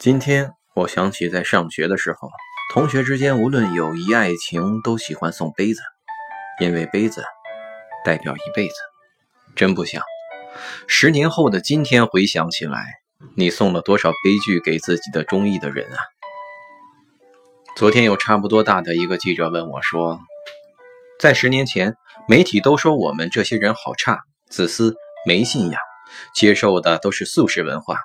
今天我想起在上学的时候，同学之间无论友谊爱情都喜欢送杯子，因为杯子代表一辈子。真不想，十年后的今天回想起来，你送了多少悲剧给自己的中意的人啊？昨天有差不多大的一个记者问我说，在十年前，媒体都说我们这些人好差、自私、没信仰，接受的都是素食文化。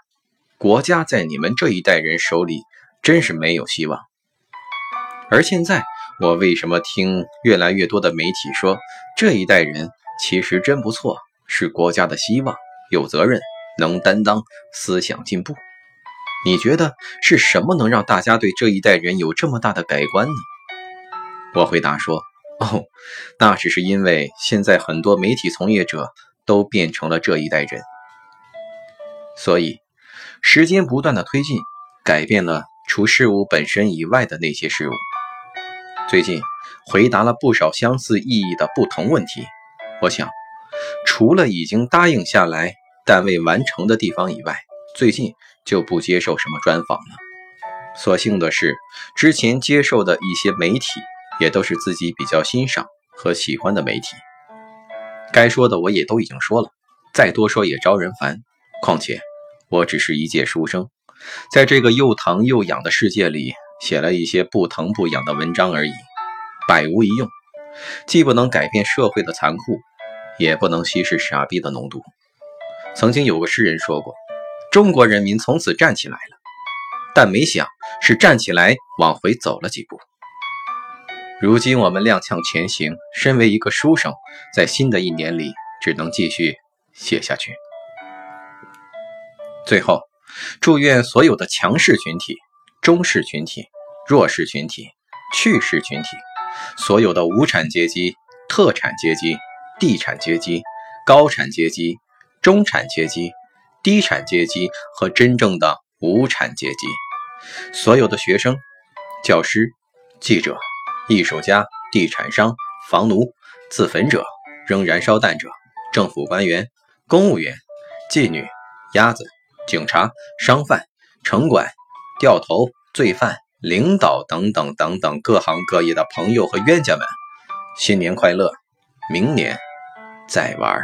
国家在你们这一代人手里真是没有希望。而现在，我为什么听越来越多的媒体说这一代人其实真不错，是国家的希望，有责任，能担当，思想进步？你觉得是什么能让大家对这一代人有这么大的改观呢？我回答说：“哦，那只是因为现在很多媒体从业者都变成了这一代人，所以。”时间不断的推进，改变了除事物本身以外的那些事物。最近回答了不少相似意义的不同问题。我想，除了已经答应下来但未完成的地方以外，最近就不接受什么专访了。所幸的是，之前接受的一些媒体也都是自己比较欣赏和喜欢的媒体。该说的我也都已经说了，再多说也招人烦。况且。我只是一介书生，在这个又疼又痒的世界里，写了一些不疼不痒的文章而已，百无一用，既不能改变社会的残酷，也不能稀释傻逼的浓度。曾经有个诗人说过：“中国人民从此站起来了，但没想是站起来往回走了几步。”如今我们踉跄前行，身为一个书生，在新的一年里，只能继续写下去。最后，祝愿所有的强势群体、中势群体、弱势群体、去势群体，所有的无产阶级、特产阶级、地产阶级、高产阶级、中产阶级、低产阶级和真正的无产阶级，所有的学生、教师、记者、艺术家、地产商、房奴、自焚者、扔燃烧弹者、政府官员、公务员、妓女、鸭子。警察、商贩、城管、掉头、罪犯、领导等等等等各行各业的朋友和冤家们，新年快乐！明年再玩。